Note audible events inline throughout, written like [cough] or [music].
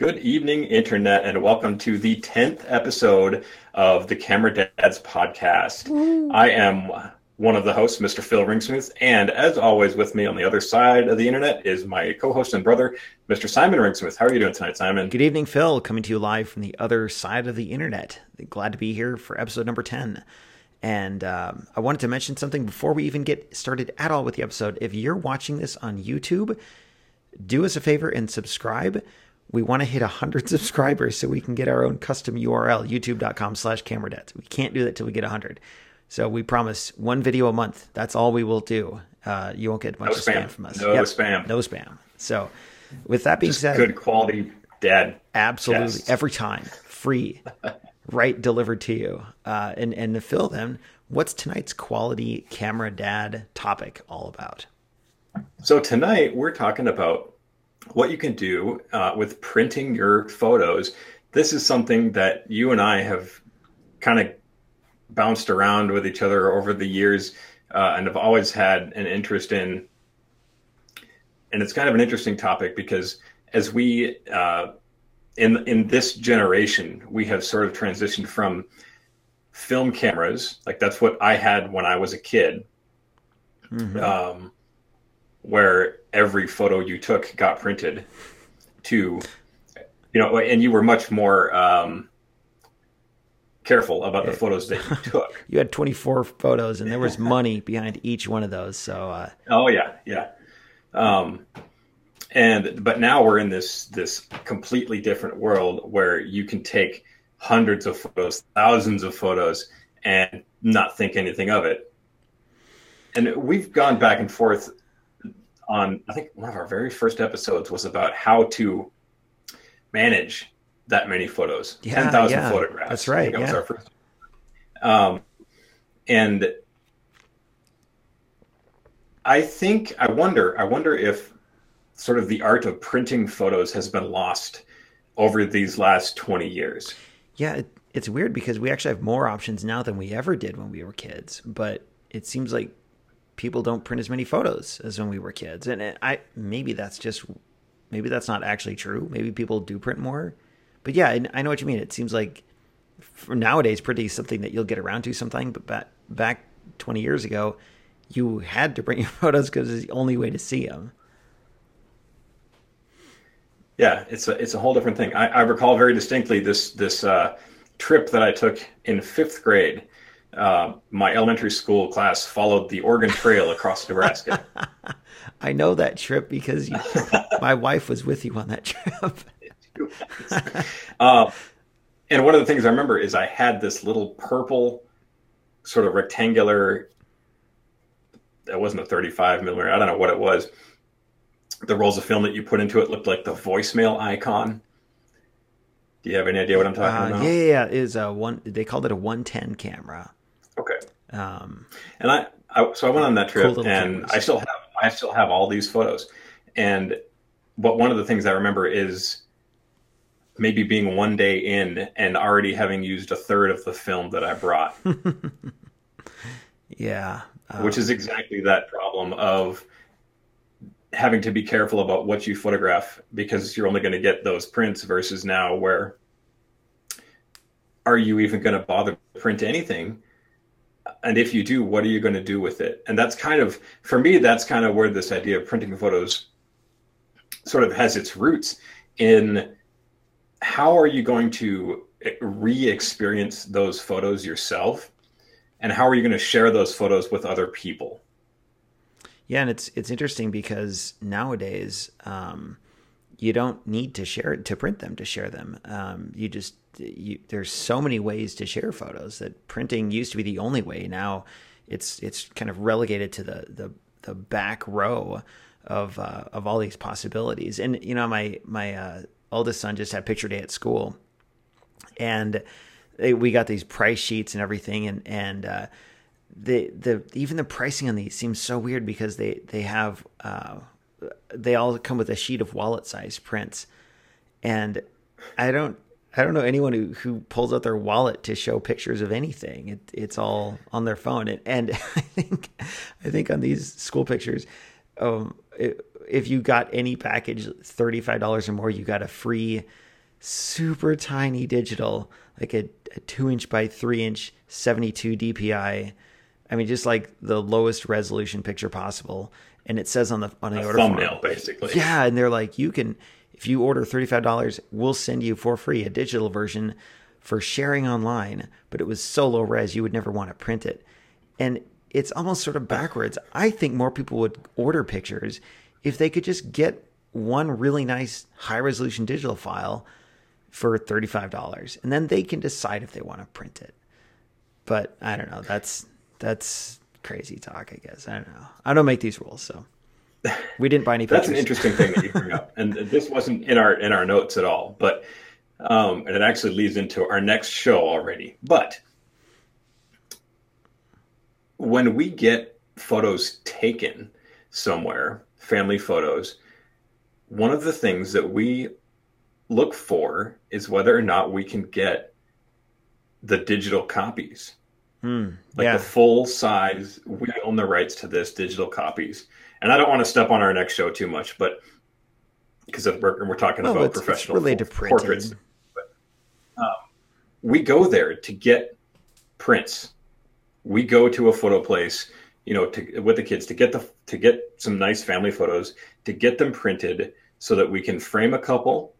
Good evening, Internet, and welcome to the 10th episode of the Camera Dads podcast. I am one of the hosts, Mr. Phil Ringsmith, and as always, with me on the other side of the Internet is my co host and brother, Mr. Simon Ringsmith. How are you doing tonight, Simon? Good evening, Phil, coming to you live from the other side of the Internet. Glad to be here for episode number 10. And um, I wanted to mention something before we even get started at all with the episode. If you're watching this on YouTube, do us a favor and subscribe we want to hit 100 [laughs] subscribers so we can get our own custom url youtube.com slash cameradads we can't do that till we get 100 so we promise one video a month. That's all we will do. Uh, you won't get much no spam. spam. from us. No yep. spam. No spam. So with that being Just said good quality dad absolutely. Yes. every time. Free. [laughs] Right delivered to you. Uh, and and to Phil them, what's tonight's quality camera dad topic all about? So tonight we're talking about what you can do uh, with printing your photos. This is something that you and I have kind of bounced around with each other over the years, uh, and have always had an interest in. And it's kind of an interesting topic because as we uh, in in this generation, we have sort of transitioned from film cameras, like that's what I had when I was a kid. Um, where every photo you took got printed to you know and you were much more um, careful about the photos that you [laughs] took. You had 24 photos and there was money behind each one of those so uh, oh yeah yeah. Um, and but now we're in this this completely different world where you can take hundreds of photos thousands of photos and not think anything of it. And we've gone back and forth on I think one of our very first episodes was about how to manage that many photos, Yeah, ten thousand yeah. photographs. That's right, that was our first. Um, and I think I wonder I wonder if sort of the art of printing photos has been lost over these last twenty years. yeah it, it's weird because we actually have more options now than we ever did when we were kids but it seems like people don't print as many photos as when we were kids. And it, i maybe that's just maybe that's not actually true. Maybe people do print more. But yeah I, I know what you mean. It seems like nowadays printing is something that you'll get around to sometime but back back 20 years ago you had to bring [laughs] your photos because it's the only way to see them Yeah, it's a it's a whole different thing. I, I recall very distinctly this this uh, trip that I took in fifth grade. Uh, my elementary school class followed the Oregon Trail across Nebraska. [laughs] i know that trip because you, [laughs] my wife was with you on that trip [laughs] uh, and one of the things I remember is I had this little purple, sort of rectangular. That wasn't a 35 millimeter. I don't know what it was. The rolls of film that you put into it looked like the voicemail icon. Do you have any idea what I'm talking Uh, about? yeah, yeah, yeah. It is a one. They called it a 110 camera. Um, And I, I so I went on that trip, Cool and cameras. I still have I still have all these photos. And but one of the things I remember is maybe being one day in and already having used a third of the film that I brought, [laughs] yeah, uh, which is exactly that problem of having to be careful about what you photograph because you're only going to get those prints versus now where are you even going to bother to print anything and if you do what are you going to do with it and that's kind of for me that's kind of where this idea of printing photos sort of has its roots in how are you going to re-experience those photos yourself and how are you going to share those photos with other people yeah, and it's it's interesting because nowadays um, you don't need to share to print them to share them. Um, you just you, there's so many ways to share photos that printing used to be the only way. Now it's it's kind of relegated to the the the back row of uh, of all these possibilities. And you know, my my uh, oldest son just had picture day at school, and they, we got these price sheets and everything, and and uh, the the even the pricing on these seems so weird because they they have uh, they all come with a sheet of wallet size prints, and I don't I don't know anyone who, who pulls out their wallet to show pictures of anything. It, it's all on their phone, and, and [laughs] I think I think on these school pictures, um, it, if you got any package thirty five dollars or more, you got a free super tiny digital, like a, a two inch by three inch, 72 DPI. I mean, just like the lowest resolution picture possible. And it says on the on the A order thumbnail, form, basically. yeah, and they're like, you can, if you order $35, we'll send you for free a digital version for sharing online. But it was so low res, you would never want to print it. And it's almost sort of backwards. I think more people would order pictures if they could just get one really nice high resolution digital file for $35 and then they can decide if they want to print it. But I don't know. That's that's crazy talk, I guess. I don't know. I don't make these rules, so we didn't buy any Pictures. That's an interesting thing that you bring up, and this wasn't in our in our notes at all, but um, and it actually leads into our next show already. But when we get photos taken somewhere, family photos, one of the things that we look for is whether or not we can get the digital copies Hmm, like yeah. the full size. We own the rights to this digital copies, and I don't want to step on our next show too much, but because we're, we're talking Well, about it's, it's professional related to por- printing. portraits, we go there to get prints. We go to a photo place, you know, to, with the kids to get the to get some nice family photos, to get them printed so that we can frame a couple,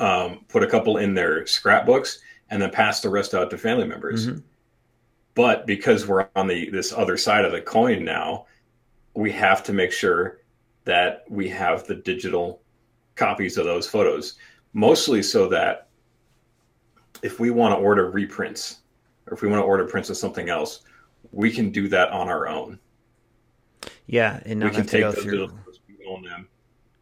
um, put a couple in their scrapbooks, and then pass the rest out to family members. Mhm. But because we're on the this other side of the coin now, we have to make sure that we have the digital copies of those photos, mostly so that if we want to order reprints or if we want to order prints of something else, we can do that on our own. Yeah, and we can take those through. digital photos, we own them.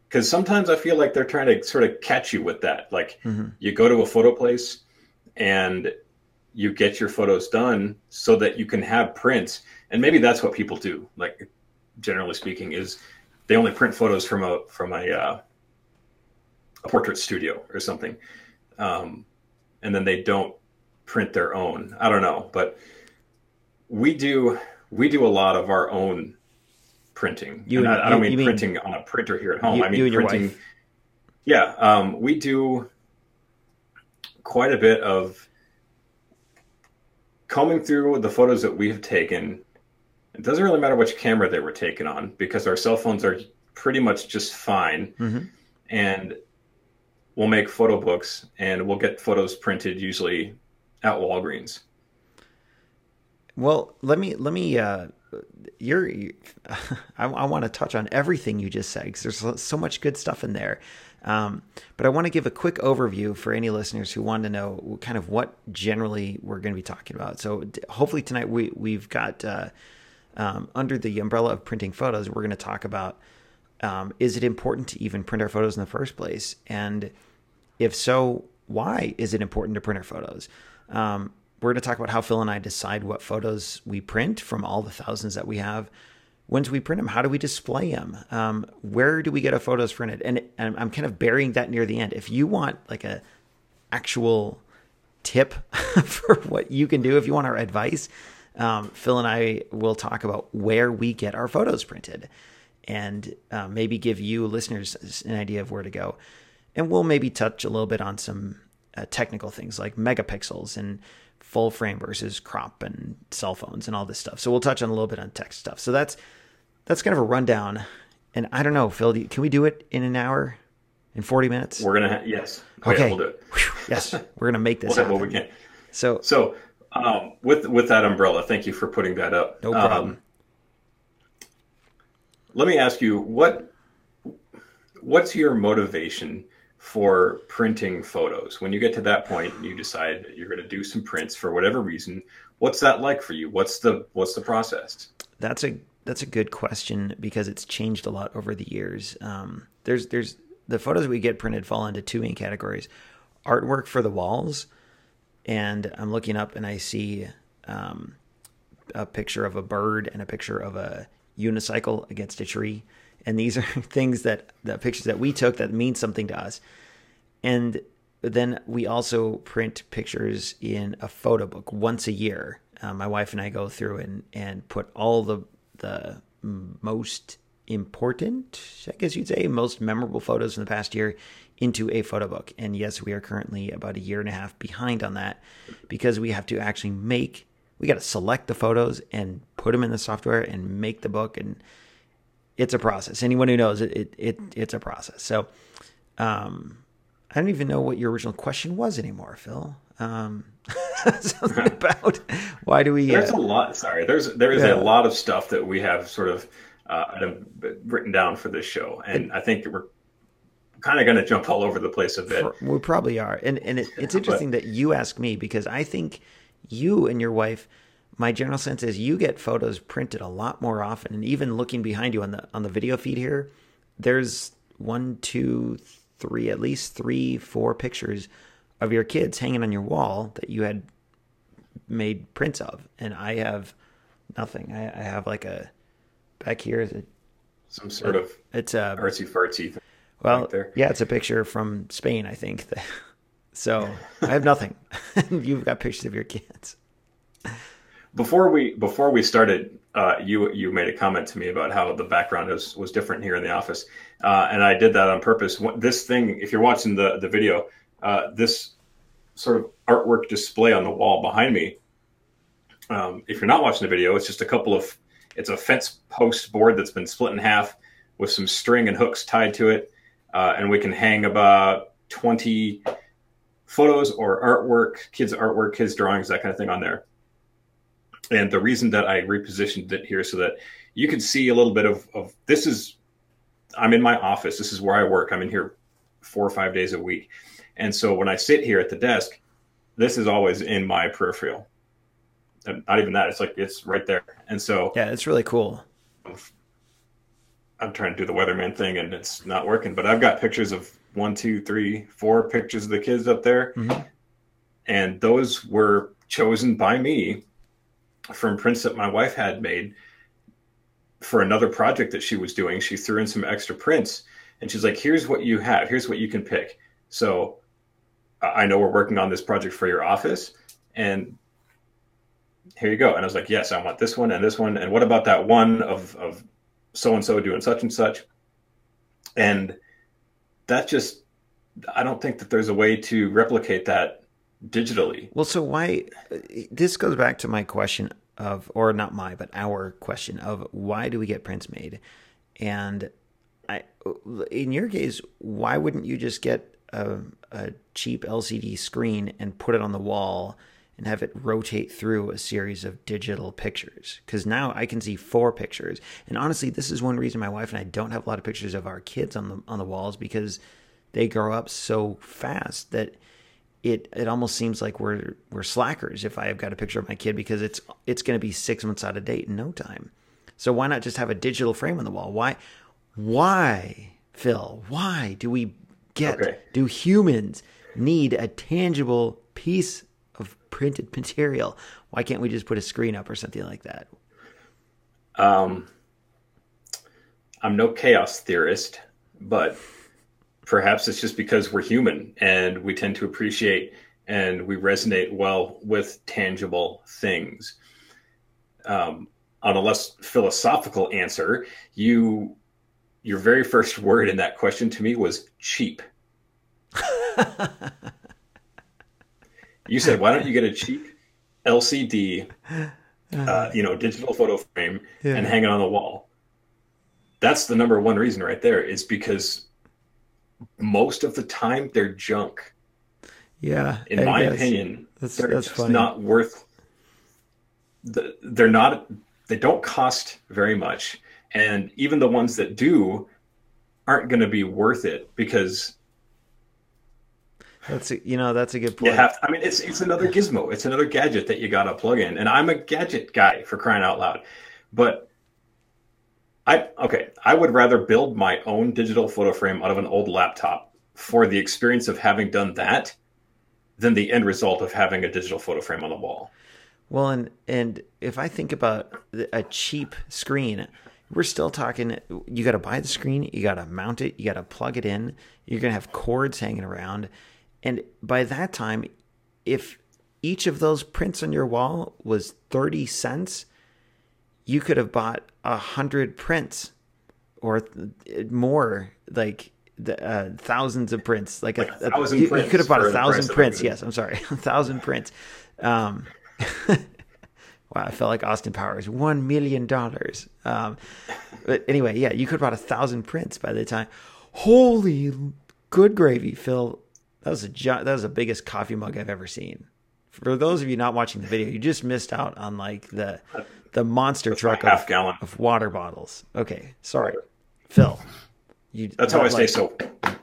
Because sometimes I feel like they're trying to sort of catch you with that. Like Mhm. you go to a photo place and you get your photos done so that you can have prints. And maybe that's what people do. Like generally speaking, is they only print photos from a from a uh, a portrait studio or something, um, and then they don't print their own. I don't know, but we do we do a lot of our own printing. You and and- I, I don't mean, you mean- printing on a printer here at home. You- I mean you and your printing. Yeah, um, we do quite a bit of combing through the photos that we've taken. It doesn't really matter which camera they were taken on because our cell phones are pretty much just fine. Mhm. And we'll make photo books and we'll get photos printed usually at Walgreens. Well, let me let me. Uh, you're. You, I, I want to touch on everything you just said because there's so- so much good stuff in there. Um, but I want to give a quick overview for any listeners who want to know kind of what generally we're going to be talking about. So hopefully tonight we we've got uh, um, under the umbrella of printing photos, we're going to talk about um, is it important to even print our photos in the first place, and if so, why is it important to print our photos? Um, we're going to talk about how Phil and I decide what photos we print from all the thousands that we have. When do we print them? How do we display them? Um, where do we get our photos printed? And, and I'm kind of burying that near the end. If you want like a actual tip [laughs] for what you can do, if you want our advice, um, Phil and I will talk about where we get our photos printed and uh, maybe give you listeners an idea of where to go. And we'll maybe touch a little bit on some uh, technical things like megapixels and full frame versus crop and cell phones and all this stuff. So we'll touch on a little bit on tech stuff. So that's that's kind of a rundown. And I don't know, Phil, do you- can we do it in an hour, in forty minutes? We're gonna ha- yes, Oh, yeah, okay, we'll do it. Whew, yes, we're gonna make [laughs] this We'll happen. what we can. So So um, with with that umbrella, thank you for putting that up. no problem. Um, let me ask you what what's your motivation for printing photos when you get to that point and you decide that you're going to do some prints for whatever reason what's that like for you what's the what's the process That's a that's a good question because it's changed a lot over the years. Um, there's there's the photos we get printed fall into two main categories: artwork for the walls, and I'm looking up and I see um, a picture of a bird and a picture of a unicycle against a tree, and these are [laughs] things that the pictures that we took that mean something to us. And then we also print pictures in a photo book once a year. Uh, my wife and I go through and, and put all the the most important, I guess you'd say, most memorable photos from the past year into a photo book. And yes, we are currently about a year and a half behind on that because we have to actually make we got to select the photos and put them in the software and make the book and it's a process. Anyone who knows it, it, it it's a process. So, um, I don't even know what your original question was anymore, Phil. Um, [laughs] something [laughs] about why do we? There's uh, a lot. Sorry, there's there is yeah. a lot of stuff that we have sort of uh, written down for this show, and I think we're kind of going to jump all over the place a bit. We probably are, and and it, it's [laughs] interesting but, that you ask me because I think you and your wife. My general sense is you get photos printed a lot more often, and even looking behind you on the on the video feed here, there's one, two, three, at least three, four pictures of your kids hanging on your wall that you had made prints of, and I have nothing. I, I have like a back here is a some sort a, of it's a artsy fartsy. Well, yeah, it's a picture from Spain, I think. [laughs] so I have nothing. [laughs] You've got pictures of your kids. Before we before we started, uh, you you made a comment to me about how the background was was different here in the office, uh, and I did that on purpose. This thing, if you're watching the the video, uh, this sort of artwork display on the wall behind me. Um, if you're not watching the video, it's just a couple of it's a fence post board that's been split in half with some string and hooks tied to it, uh, and we can hang about 20 photos or artwork, kids' artwork, kids' drawings, that kind of thing on there. And the reason that I repositioned it here so that you can see a little bit of, of this is, I'm in my office. This is where I work. I'm in here four or five days a week. And so when I sit here at the desk, this is always in my peripheral. And not even that. It's like it's right there. And so yeah, it's really cool. I'm trying to do the weatherman thing and it's not working. But I've got pictures of one, two, three, four pictures of the kids up there, mm-hmm. and those were chosen by me from prints that my wife had made for another project that she was doing. She threw in some extra prints, and she's like, "Here's what you have. Here's what you can pick." So I know we're working on this project for your office, and here you go. And I was like, yes, I want this one and this one. And what about that one of of so and so doing such and such? And that just, I don't think that there's a way to replicate that digitally. Well, so why? This goes back to my question of, or not my, but our question of why do we get prints made? And I, in your case, why wouldn't you just get a, a cheap LCD screen and put it on the wall? And have it rotate through a series of digital pictures. Because now I can see four pictures. And honestly, this is one reason my wife and I don't have a lot of pictures of our kids on the on the walls because they grow up so fast that it it almost seems like we're we're slackers if I have got a picture of my kid because it's it's going to be six months out of date in no time. So why not just have a digital frame on the wall? Why why Phil? Why do we get okay. do humans need a tangible piece of printed material. Why can't we just put a screen up or something like that? Um, I'm no chaos theorist, but perhaps it's just because we're human and we tend to appreciate and we resonate well with tangible things. Um, on a less philosophical answer, you your very first word in that question to me was cheap. [laughs] You said, why don't you get a cheap LCD, uh, you know, digital photo frame yeah. and hang it on the wall? That's the number one reason right there is because most of the time they're junk. Yeah. In I my guess. opinion, that's, they're that's just funny. not worth the, they're not they don't cost very much and even the ones that do aren't going to be worth it because that's a, you know that's a good point. I mean, it's it's another gizmo. It's another gadget that you got to plug in. And I'm a gadget guy for crying out loud. But I okay, I would rather build my own digital photo frame out of an old laptop for the experience of having done that than the end result of having a digital photo frame on the wall. Well, and and if I think about a cheap screen, we're still talking. You got to buy the screen, you got to mount it, you got to plug it in. You're gonna have cords hanging around and by that time, if each of those prints on your wall was 30 cents, you could have bought a hundred prints or more. Like the, uh, thousands of prints, like, Like a, a thousand you, you could have bought a thousand prints. Yes, I'm sorry, [laughs] a thousand prints. Um, [laughs] wow, I felt like Austin Powers, one million dollars. Um, but anyway, yeah, you could have bought a thousand prints by the time. Holy good gravy, Phil! That was a that was the biggest coffee mug I've ever seen. For those of you not watching the video, you just missed out on like the the monster truck half of, gallon. of water bottles. Okay, sorry, Phil. You, That's how I but, stay so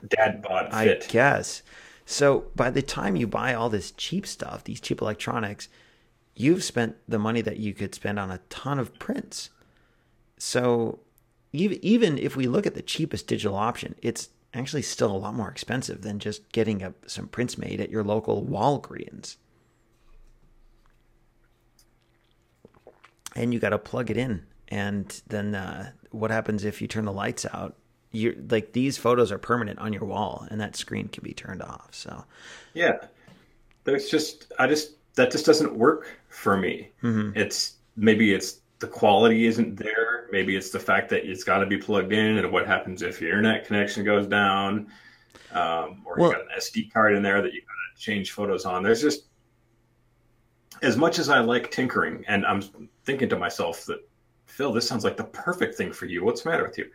dad bod I guess. So by the time you buy all this cheap stuff, these cheap electronics, you've spent the money that you could spend on a ton of prints. So even even if we look at the cheapest digital option, it's actually still a lot more expensive than just getting a, some prints made at your local Walgreens. And you got to plug it in, and then uh, what happens if you turn the lights out? You're like these photos are permanent on your wall, and that screen can be turned off. So Yeah. There's just I just that just doesn't work for me. It's maybe it's the quality isn't there. Maybe it's the fact that it's got to be plugged in, and what happens if your internet connection goes down, um, or Well- you got an SD card in there that you got to change photos on. There's just as much as I like tinkering, and I'm thinking to myself that Phil, this sounds like the perfect thing for you. What's the matter with you?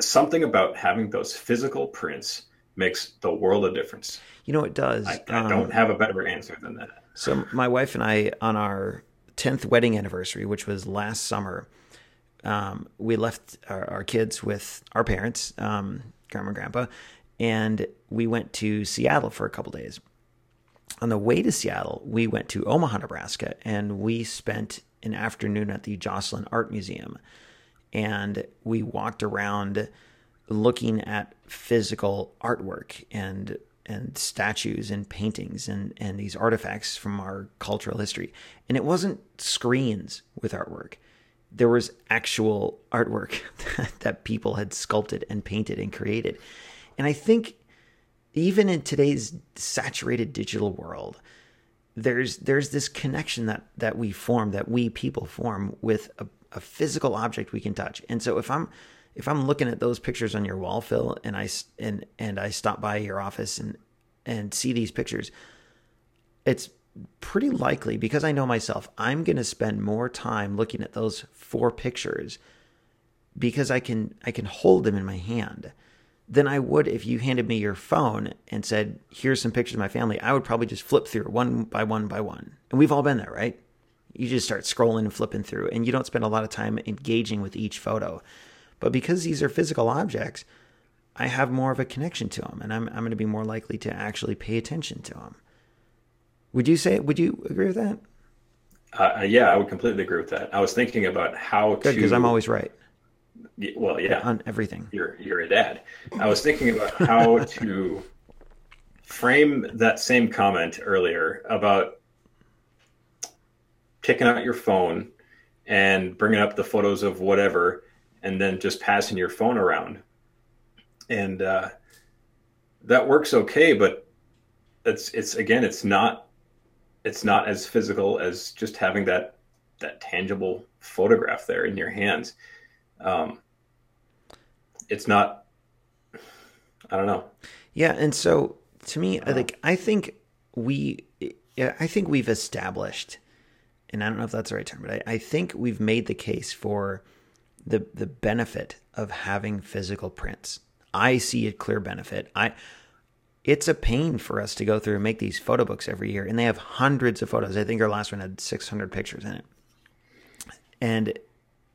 Something about having those physical prints makes the world a difference. you know it does. I, I Um, don't have a better answer than that. So my wife and I, on our tenth wedding anniversary, which was last summer, um, we left our, our kids with our parents, um, grandma and grandpa, and we went to Seattle for a couple days. On the way to Seattle, we went to Omaha, Nebraska, and we spent an afternoon at the Joslyn Art Museum, and we walked around looking at physical artwork and and statues and paintings and and these artifacts from our cultural history. And it wasn't screens with artwork. There was actual artwork [laughs] that people had sculpted and painted and created. And i think even in today's saturated digital world there's there's this connection that that we form that we people form with a, a physical object we can touch. And so if i'm if i'm looking at those pictures on your wall phil and i and and i stop by your office and and see these pictures it's pretty likely because i know myself i'm going to spend more time looking at those four pictures because i can i can hold them in my hand than I would if you handed me your phone and said, "Here's some pictures of my family." I would probably just flip through one by one by one. And we've all been there, right? You just start scrolling and flipping through, and you don't spend a lot of time engaging with each photo. But because these are physical objects, I have more of a connection to them, and I'm I'm going to be more likely to actually pay attention to them. Would you say? Would you agree with that? Uh, yeah, I would completely agree with that. I was thinking about how Good, to. because I'm always right Well, yeah, on everything. you're you're a dad. I was thinking about how [laughs] to frame that same comment earlier about taking out your phone and bringing up the photos of whatever, and then just passing your phone around, and uh, that works okay. But it's it's again, it's not it's not as physical as just having that that tangible photograph there in your hands. Um, it's not. I don't know. Yeah, and so to me, I think I think we, yeah, I think we've established, and I don't know if that's the right term, but I, I think we've made the case for the the benefit of having physical prints. I see a clear benefit. I it's a pain for us to go through and make these photo books every year, and they have hundreds of photos. I think our last one had 600 pictures in it, and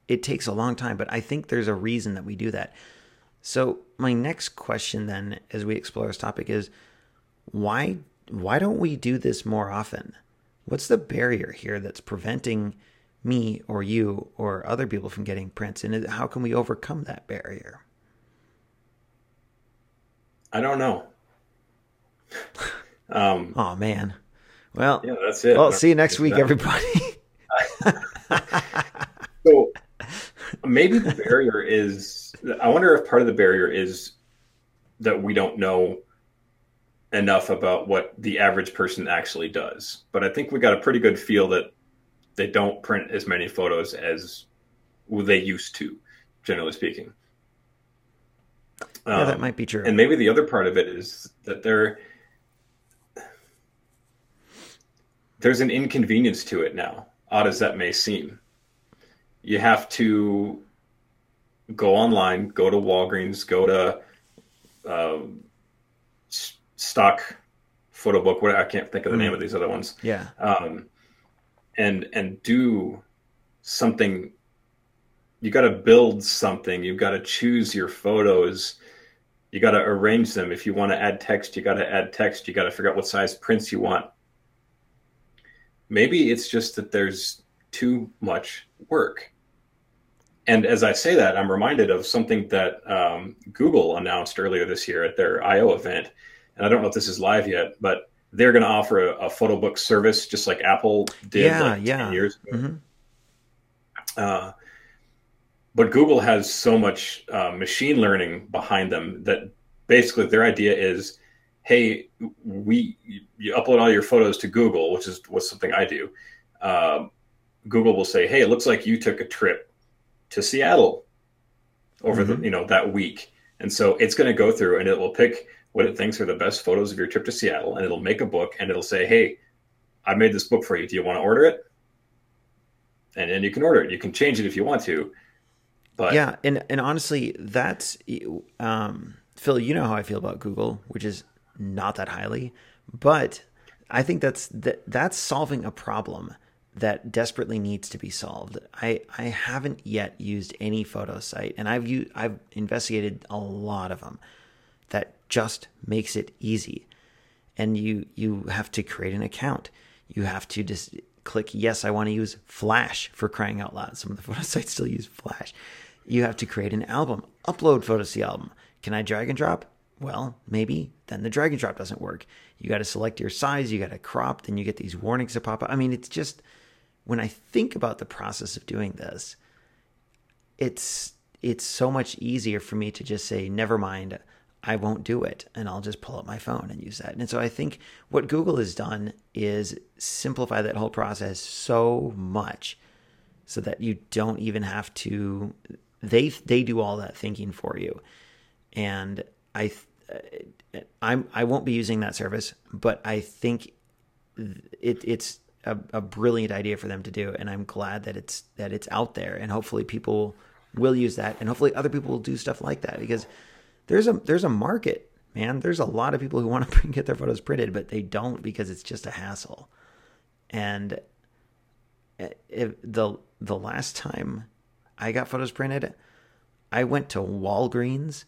it takes a long time. But I think there's a reason that we do that. So my next question then, as we explore this topic, is why why don't we do this more often? What's the barrier here that's preventing me or you or other people from getting prints, and how can we overcome that barrier? I don't know. [laughs] Um, Oh man. Well, yeah, that's it. well, see you next week, everybody. [laughs] So maybe the barrier is. I wonder if part of the barrier is that we don't know enough about what the average person actually does. But I think we got a pretty good feel that they don't print as many photos as they used to, generally speaking. yeah, that might be true. And maybe the other part of it is that there there's an inconvenience to it now, odd as that may seem. You have to go online, go to Walgreens, go to uh, stock photo book. What I can't think of the mm. name of these other ones. Yeah. Um, and and do something. You got to build something. You've got to choose your photos. You got to arrange them. If you want to add text, you got to add text. You got to figure out what size prints you want. Maybe it's just that there's too much work. And as I say that, I'm reminded of something that um, Google announced earlier this year at their I/O event. And I don't know if this is live yet, but they're going to offer a, a, photo book service just like Apple did yeah, like yeah. 10 years ago. Mm-hmm. Uh, but Google has so much uh, machine learning behind them that basically their idea is, hey, we you upload all your photos to Google, which is what's something I do. Uh, Google will say, hey, it looks like you took a trip to Seattle over mm-hmm. the you know that week, and so it's going to go through and it will pick what it thinks are the best photos of your trip to Seattle, and it'll make a book and it'll say, hey, I made this book for you. Do you want to order it? And then you can order it. You can change it if you want to. But yeah, and and honestly, that's um, Phil. You know how I feel about Google, which is not that highly, but I think that's that that's solving a problem that desperately needs to be solved. I, I haven't yet used any photo site, and I've used, I've investigated a lot of them that just makes it easy. And you you have to create an account. You have to just click yes, I want to use Flash for crying out loud. Some of the [laughs] photo sites still use Flash. You have to create an album, upload photos to the album. Can I drag and drop? Well, maybe then the drag and drop doesn't work. You got to select your size, you got to crop, then you get these warnings that pop up. I mean, it's just when I think about the process of doing this, it's it's so much easier for me to just say, never mind, I won't do it, and I'll just pull up my phone and use that. And so I think what Google has done is simplify that whole process so much so that you don't even have to they they do all that thinking for you. And I uh, I'm I won't be using that service, but I think it, it's a, a brilliant idea for them to do, and I'm glad that it's that it's out there, and hopefully people will use that, and hopefully other people will do stuff like that because there's a there's a market, man. There's a lot of people who want to [laughs] get their photos printed, but they don't because it's just a hassle. And eh, if the the last time I got photos printed, I went to Walgreens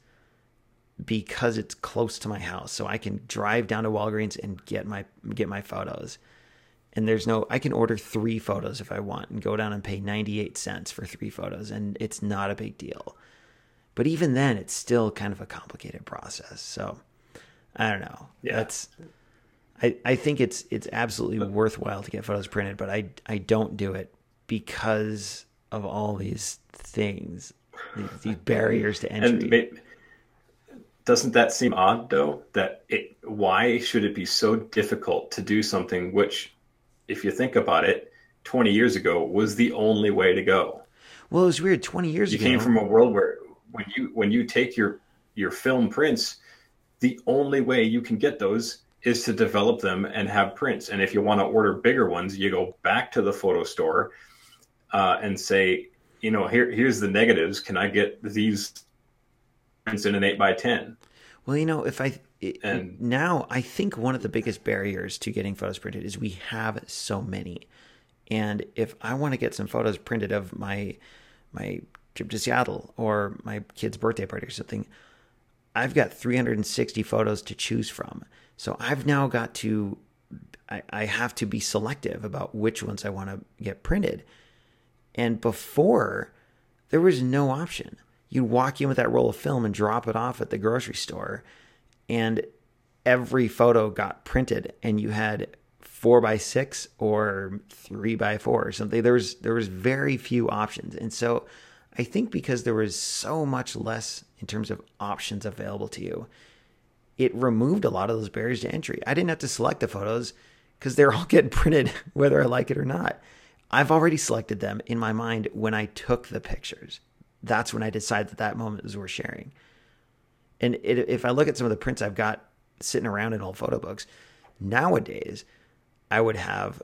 because it's close to my house, so I can drive down to Walgreens and get my get my photos and there's no i can order three photos if i want and go down and pay 98 cents for three photos and it's not a big deal but even then it's still kind of a complicated process so i don't know yeah. that's i i think it's it's absolutely but, worthwhile to get photos printed but i i don't do it because of all these things these, these barriers to entry doesn't that seem odd though that it why should it be so difficult to do something which if you think about it, 20 years ago was the only way to go. Well, it was weird. 20 years you ago, you came from a world where when you when you take your your film prints, the only way you can get those is to develop them and have prints. And if you want to order bigger ones, you go back to the photo store uh, and say, you know, here here's the negatives. Can I get these prints in an eight by ten? Well, you know, if I and now I think one of the biggest barriers to getting photos printed is we have so many. And if I want to get some photos printed of my my trip to Seattle or my kid's birthday party or something, I've got 360 photos to choose from. So I've now got to I, I have to be selective about which ones I want to get printed. And before there was no option. You'd walk in with that roll of film and drop it off at the grocery store and every photo got printed and you had four by six or three by four or something there was there was very few options and so i think because there was so much less in terms of options available to you it removed a lot of those barriers to entry. I didn't have to select the photos because they're all [laughs] getting printed whether i like it or not. I've already selected them in my mind when i took the pictures. That's when i decided that that moment was worth sharing. And it, if I look at some of the prints I've got sitting around in old photo books, nowadays I would have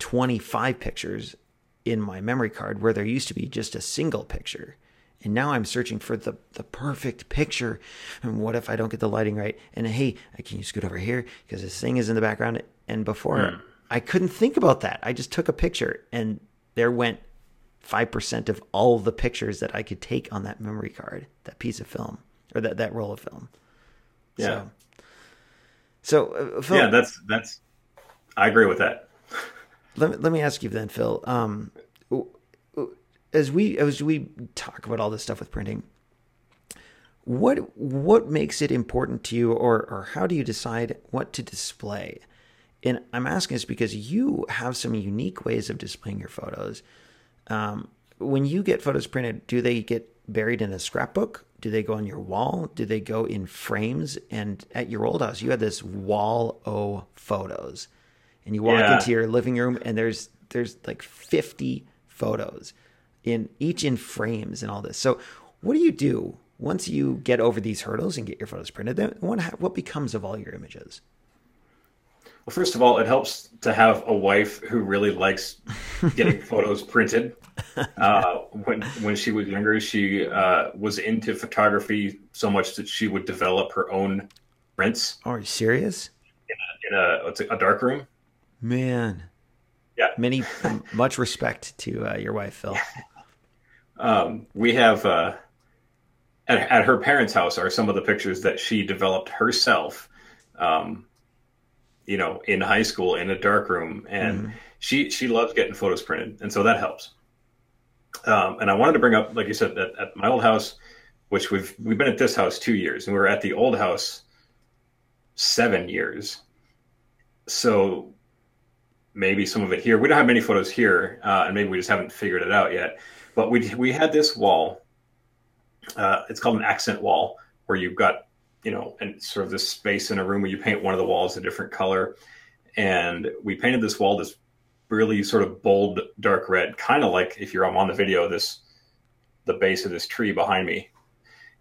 25 pictures in my memory card where there used to be just a single picture. And now I'm searching for the, the perfect picture. And what if I don't get the lighting right? And hey, can you scoot over here? Because this thing is in the background. And before mm. I couldn't think about that. I just took a picture and there went 5% of all the pictures that I could take on that memory card, that piece of film or that, that roll of film. Yeah. So, so uh, Phil, yeah, that's, that's, I agree with that. Let me, let me ask you then, Phil, um, as we as we talk about all this stuff with printing, what what makes it important to you, or or how do you decide what to display? And I'm asking this because you have some unique ways of displaying your photos. Um, when you get photos printed, do they get buried in a scrapbook? Do they go on your wall? Do they go in frames? And at your old house, you had this wall o photos, and you walk yeah. into your living room, and there's there's like 50 photos in each in frames and all this. So, what do you do once you get over these hurdles and get your photos printed? Then what what becomes of all your images? Well, first of all, it helps to have a wife who really likes getting [laughs] photos printed. Uh, when when she was younger, she uh, was into photography so much that she would develop her own prints. Oh, are you serious? In a, in a, a dark room. Man. Yeah. Many much respect to uh, your wife, Phil. Um, we have uh, at, at, her parents' house are some of the pictures that she developed herself. Um, you know, in high school in a dark room, and mm-hmm. she she loves getting photos printed, and so that helps. Um, and I wanted to bring up, like you said, at, at my old house, which we've we've been at this house two years, and we were at the old house seven years. So maybe some of it here. We don't have many photos here, uh, and maybe we just haven't figured it out yet. But we we had this wall. Uh, it's called an accent wall, where you've got you know, and sort of this space in a room where you paint one of the walls a different color. And we painted this wall this really sort of bold dark red, kind of like if you're on the video, this the base of this tree behind me.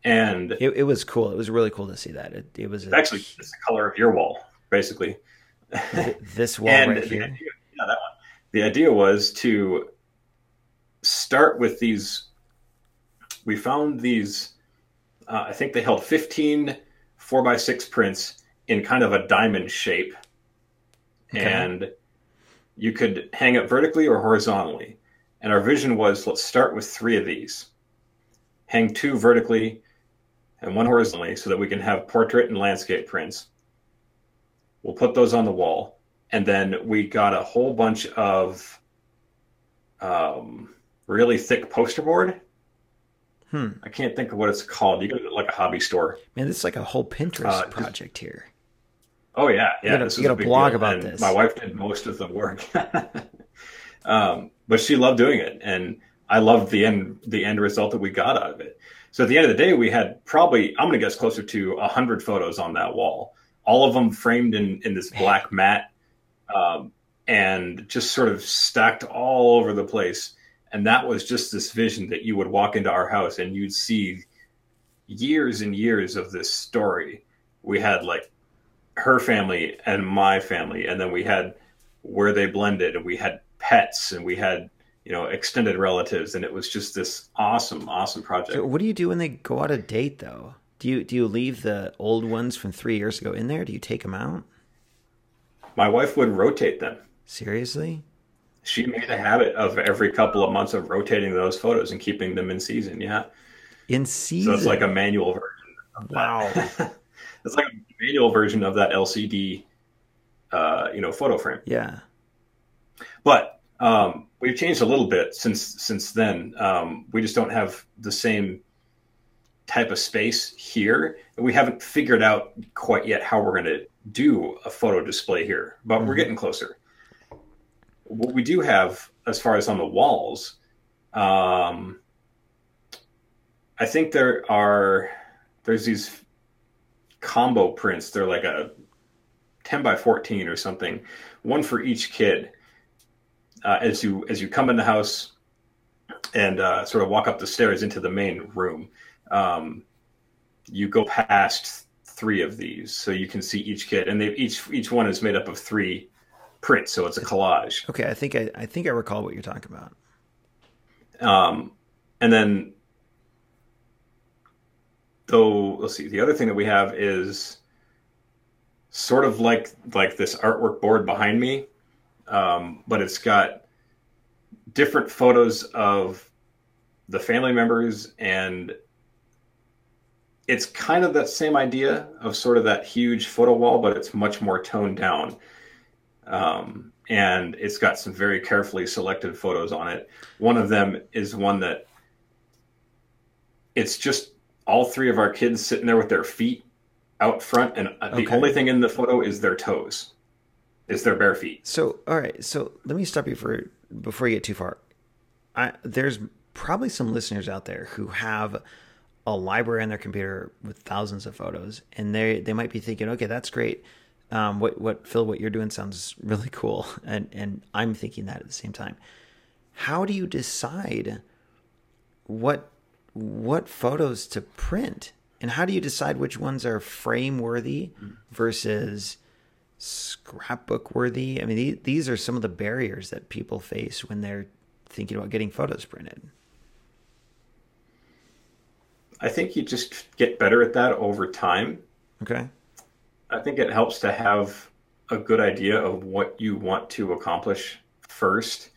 And it, it was cool. It was really cool to see that. It, it was a, actually it's the color of your wall, basically. [laughs] This wall right here. Idea, yeah, that one. The idea was to start with these. We found these. Uh, I think they held 15 four by six prints in kind of a diamond shape, okay. and you could hang it vertically or horizontally. And our vision was let's start with three of these, hang two vertically and one horizontally, so that we can have portrait and landscape prints. We'll put those on the wall, and then we got a whole bunch of um, really thick poster board. Hmm. I can't think of what it's called. You go to like a hobby store. Man, this is like a whole Pinterest uh, project here. Oh yeah, yeah. You got a, you got a blog deal. about and this. My wife did most of the work, [laughs] um, but she loved doing it, and I loved the end the end result that we got out of it. So at the end of the day, we had probably I'm going to guess closer to hundred photos on that wall, all of them framed in in this black mat, um, and just sort of stacked all over the place. And that was just this vision that you would walk into our house and you'd see years and years of this story. We had like her family and my family, and then we had where they blended, and we had pets, and we had you know extended relatives, and it was just this awesome, awesome project. So what do you do when they go out of date, though? Do you do you leave the old ones from three years ago in there? Do you take them out? My wife would rotate them. Seriously? she made a habit of every couple of months of rotating those photos and keeping them in season. Yeah. In season. So it's like a manual version. wow. [laughs] it's like a manual version of that LCD, uh, you know, photo frame. Yeah. But um, we've changed a little bit since since then. Um, we just don't have the same type of space here. And We haven't figured out quite yet how we're going to do a photo display here, but mm-hmm. we're getting closer what we do have as far as on the walls, um, I think there are there's these combo prints. They're like a 10 by 14 or something, one for each kid. Uh, as you as you come in the house and uh, sort of walk up the stairs into the main room, um, you go past three of these, so you can see each kit, and they each each one is made up of three prints, so it's a collage. Okay, I think I, I think I recall what you're talking about. Um, and then, though, let's see. The other thing that we have is sort of like like this artwork board behind me, um, but it's got different photos of the family members and it's kind of that same idea of sort of that huge photo wall, but it's much more toned down. Um, and it's got some very carefully selected photos on it. One of them is one that it's just all three of our kids sitting there with their feet out front, and the only thing in the photo is their toes, is their bare feet. So, all right. So let me stop you for before you get too far. I, there's probably some listeners out there who have a library on their computer with thousands of photos, and they they might be thinking, okay, that's great um, what what Phil, what you're doing sounds really [laughs] cool, and and I'm thinking that at the same time. How do you decide what what photos to print, and how do you decide which ones are frame worthy versus scrapbook worthy? I mean, these are some of the barriers that people face when they're thinking about getting photos printed. I think you just get better at that over time. Okay. I think it helps to have a good idea of what you want to accomplish first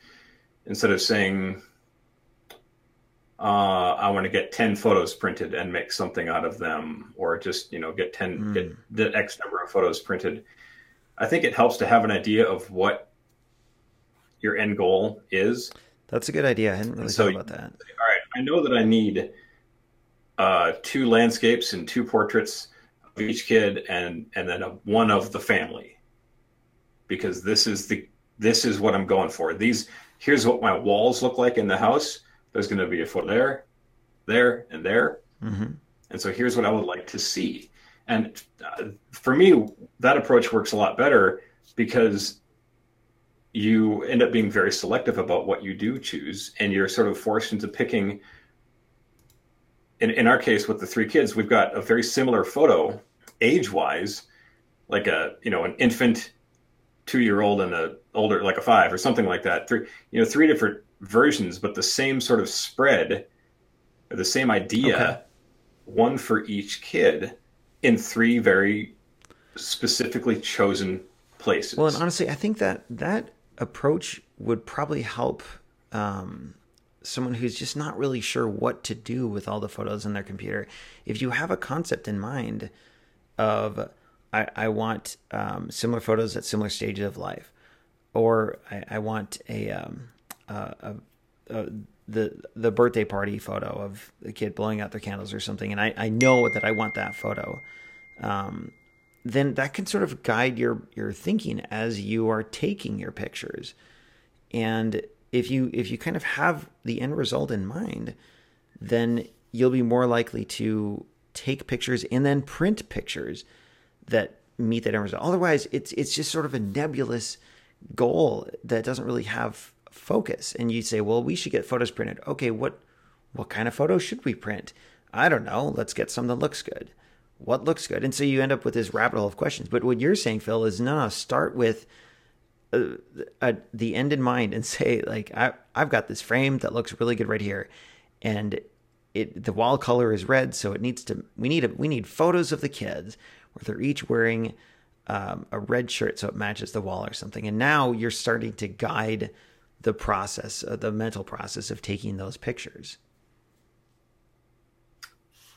instead of saying, uh, I want to get 10 photos printed and make something out of them, or just, you know, get 10, mm. get the X number of photos printed. I think it helps to have an idea of what your end goal is. That's a good idea. I hadn't really so, thought about that. All right. I know that I need uh, two landscapes and two portraits of each kid and and then a, one of the family because this is the this is what I'm going for. These here's what my walls look like in the house. There's going to be a foot there, there, and there, mm-hmm. and so here's what I would like to see. And uh, for me, that approach works a lot better because you end up being very selective about what you do choose, and you're sort of forced into picking in, in our case with the three kids, we've got a very similar photo age wise, like a, you know, an infant two year old and a older, like a five or something like that. Three, you know, three different versions, but the same sort of spread, the same idea, okay. one for each kid in three very specifically chosen places. Well, and honestly, I think that that approach would probably help um, someone who's just not really sure what to do with all the photos in their computer. If you have a concept in mind of I, I want um, similar photos at similar stages of life, or I, I want a, um, uh, a, a, the the birthday party photo of the kid blowing out their candles or something, and I, I know that I want that photo. Um, then that can sort of guide your your thinking as you are taking your pictures, and if you if you kind of have the end result in mind, then you'll be more likely to take pictures and then print pictures that meet that end result. Otherwise, it's it's just sort of a nebulous goal that doesn't really have focus. And you say, well, we should get photos printed. Okay, what what kind of photos should we print? I don't know. Let's get some that looks good. What looks good? And so you end up with this rabbit hole of questions. But what you're saying, Phil, is no, no. Start with uh, uh, the end in mind and [laughs] say like I, I've got this frame that looks really good right here, and it the wall color is red, so it needs to we need a, we need photos of the kids where they're each wearing um, a red shirt so it matches the wall or something. And now you're starting to guide the process, uh, the mental process of taking those pictures.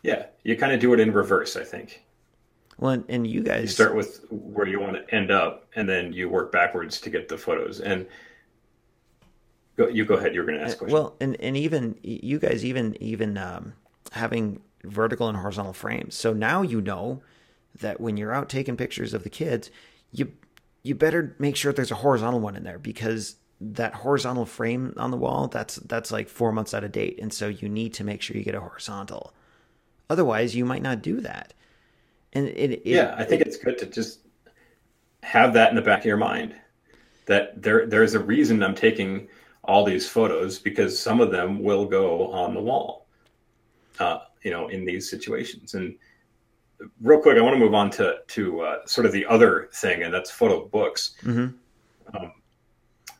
Yeah, you kind of do it in reverse, I think. Well, and, you guys you start with where you want to end up, and then you work backwards to get the photos. And go, you go ahead. You're going to ask. Uh, well, and and even you guys, even even um, having vertical and horizontal frames. So now you know that when you're out taking pictures of the kids, you you better make sure there's a horizontal one in there because that horizontal frame on the wall that's that's like four months out of date, and so you need to make sure you get a horizontal. Otherwise, you might not do that. And it, it, yeah, I think it, it's good to just have that in the back of your mind that there there's a reason I'm taking all these photos because some of them will go on the wall, uh, you know, in these situations. And real quick, I want to move on to to uh, sort of the other thing, and that's photo books. Mm-hmm. Um,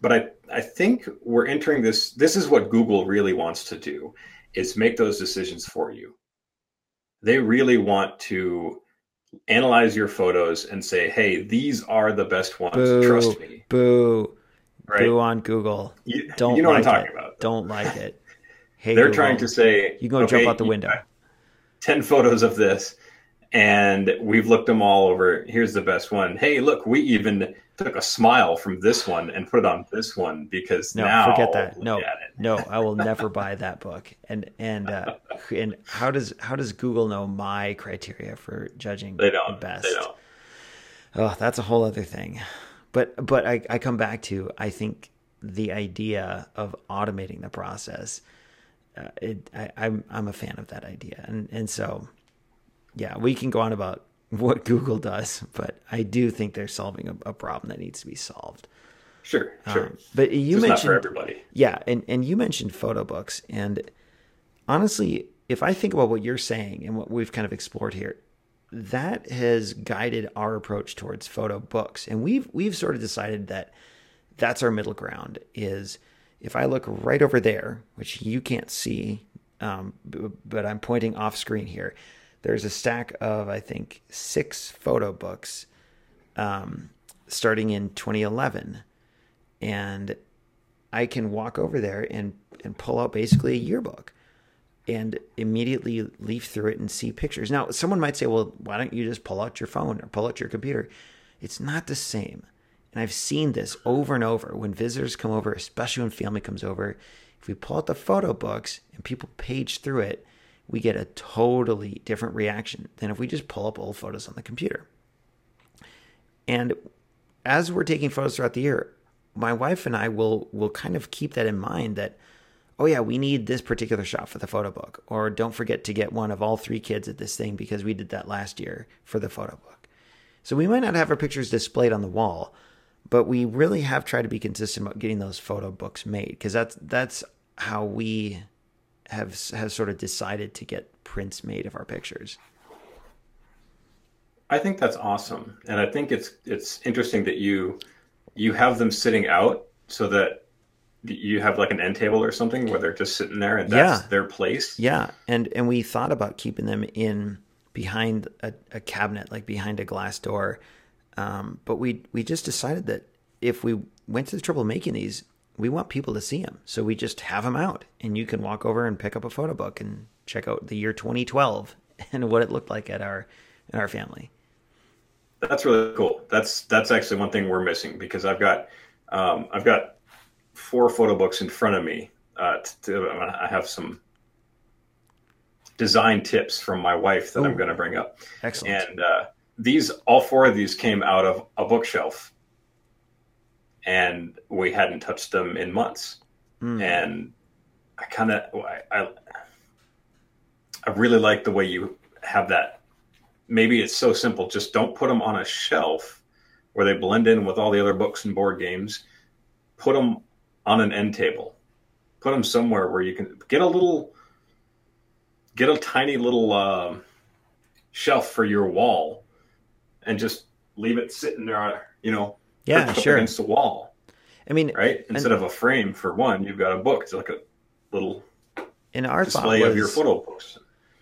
but I I think we're entering this. This is what Google really wants to do is make those decisions for you. They really want to analyze your photos and say, "Hey, these are the best ones. Boo, Trust me." Boo. Right? Boo on Google. You, Don't you know like what I'm talking it. about. Don't like it. [laughs] Hey, They're Google, trying to say You can go jump out the window. 10 photos of this and we've looked them all over. Here's the best one. Hey, look, we even took a smile from this one and put it on this one because No, now forget that. No, no, [laughs] I will never buy that book. And and uh, and how does how does Google know my criteria for judging They the don't. best? They don't. Oh, that's a whole other thing. But but I, I come back to I think the idea of automating the process. Uh, it, I, I'm I'm a fan of that idea, and and so yeah, we can go on about what Google does, but I do think they're solving a, a problem that needs to be solved. Sure, sure. Um, but you Just not for mentioned everybody. yeah, and and you mentioned photo books, and honestly, if I think about what you're saying and what we've kind of explored here, that has guided our approach towards photo books, and we've we've sort of decided that that's our middle ground. Is if I look right over there, which you can't see, um, but I'm pointing off screen here. There's a stack of I think six photo books, um, starting in 2011, and I can walk over there and and pull out basically a yearbook and immediately leaf through it and see pictures. Now, someone might say, "Well, why don't you just pull out your phone or pull out your computer?" It's not the same. And I've seen this over and over when visitors come over, especially when family comes over. If we pull out the photo books and people page through it, we get a totally different reaction than if we just pull up old photos on the computer. And as we're taking photos throughout the year, my wife and I will will kind of keep that in mind that oh yeah, we need this particular shot for the photo book or don't forget to get one of all three kids at this thing because we did that last year for the photo book. So we might not have our pictures displayed on the wall, but we really have tried to be consistent about getting those photo books made because that's that's how we have have sort of decided to get prints made of our pictures. I think that's awesome, and I think it's it's interesting that you you have them sitting out so that you have like an end table or something where they're just sitting there and that's Yeah. their place. Yeah, and and we thought about keeping them in behind a, a cabinet, like behind a glass door, um, but we we just decided that if we went to the trouble of making these, we want people to see them, so we just have them out, and you can walk over and pick up a photo book and check out the year 2012 [laughs] and what it looked like at our in our family. That's really cool. That's that's actually one thing we're missing because I've got um, I've got four photo books in front of me. Uh, to, I have some design tips from my wife that I'm going to bring up, Excellent. and uh, these all four of these came out of a bookshelf, and we hadn't touched them in months. Mm. And I kind of I, I I really like the way you have that maybe it's so simple. Just don't put them on a shelf where they blend in with all the other books and board games. Put them on an end table. Put them somewhere where you can get a little, get a tiny little uh, shelf for your wall, and just leave it sitting there. You know, yeah, sure. against the wall, I mean, right? Instead of a frame for one, you've got a book. It's like a little and our display was, of your photo books.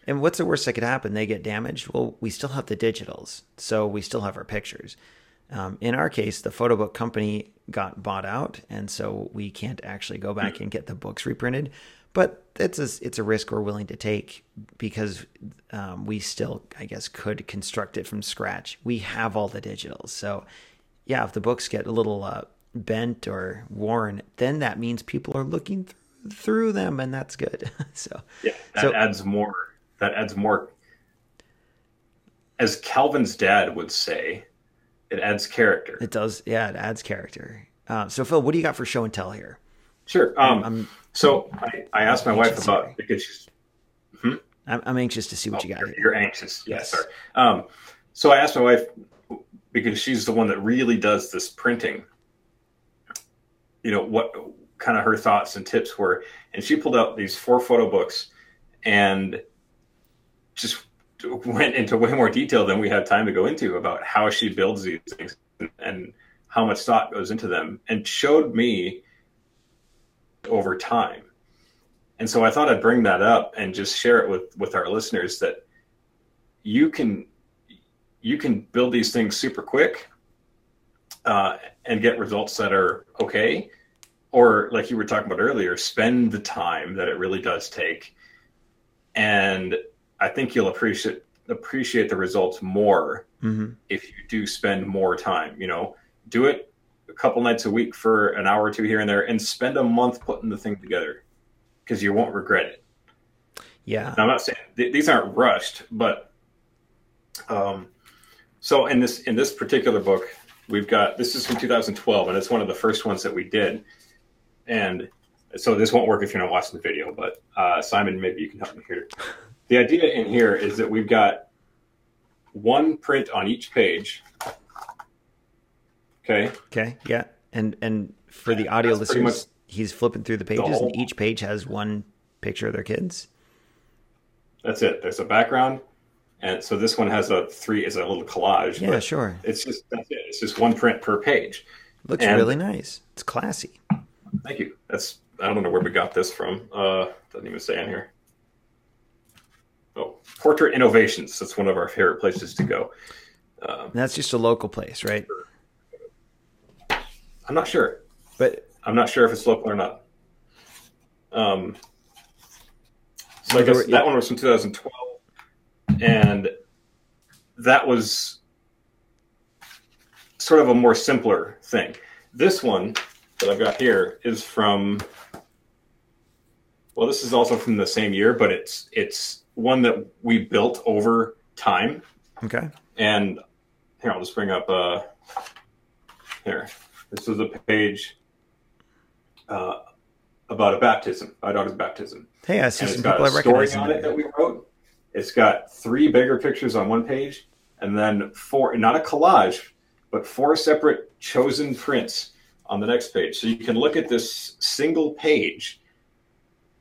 And what's the worst that could happen? They get damaged. Well, we still have the digitals, so we still have our pictures. Um, in our case, the photo book company got bought out, and so we can't actually go back and get the books reprinted. But it's a, it's a risk we're willing to take because um, we still, I guess, could construct it from scratch. We have all the digitals, so yeah, if the books get a little uh, bent or worn, then that means people are looking th- through them, and that's good. [laughs] so Yeah, that So- adds more. That adds more. As Calvin's dad would say, it adds character. It does. Yeah, it adds character. Uh, so, Phil, what do you got for show and tell here? Sure. Um, I'm so I, I asked my wife about here. because she's I'm, I'm anxious to see what oh, you got you're, here. you're anxious. Yeah, Yes. sorry. Um, so I asked my wife because she's the one that really does this printing. You know what kind of her thoughts and tips were, and she pulled out these four photo books and just went into way more detail than we have time to go into about how she builds these things and how much thought goes into them and showed me over time. And so I thought I'd bring that up and just share it with with our listeners that you can you can build these things super quick uh, and get results that are okay. Or like you were talking about earlier spend the time that it really does take. And i think you'll appreciate appreciate the results more mm-hmm. if you do spend more time you know? Do it a couple nights a week for an hour or two here and there and spend a month putting the thing together because you won't regret it. Yeah. Now, i'm not saying th- these aren't rushed but um so in this in this particular book we've got this is from 2012 and it's one of the first ones that we did. And so this won't work if you're not watching the video but uh, simon maybe you can help me here. [laughs] The idea in here is that we've got one print on each page. Okay? Okay yeah. And and for the audio listeners he's flipping through the pages the whole, and each page has one picture of their kids. That's it. There's a background and so this one has a three is a little collage. Yeah, sure. It's just that's it. It's just one print per page. Looks and, really nice. It's classy. Thank you. That's I don't know where we got this from. Uh, doesn't even say in here. Oh, Portrait Innovations. That's one of our favorite places to go. Um, that's just a local place, right? I'm not sure, but I'm not sure if it's local or not. Um, so I guess that one was from 2012 and that was sort of a more simpler thing. This one that I've got here is from well, this is also from the same year, but it's it's one that we built over time. Okay. And here, I'll just bring up uh here. This is a page uh, about a baptism, my daughter's baptism. Hey, I see and some people I recognize on it that we wrote. It's got three bigger pictures on one page, and then four, not a collage, but four separate chosen prints on the next page. So you can look at this single page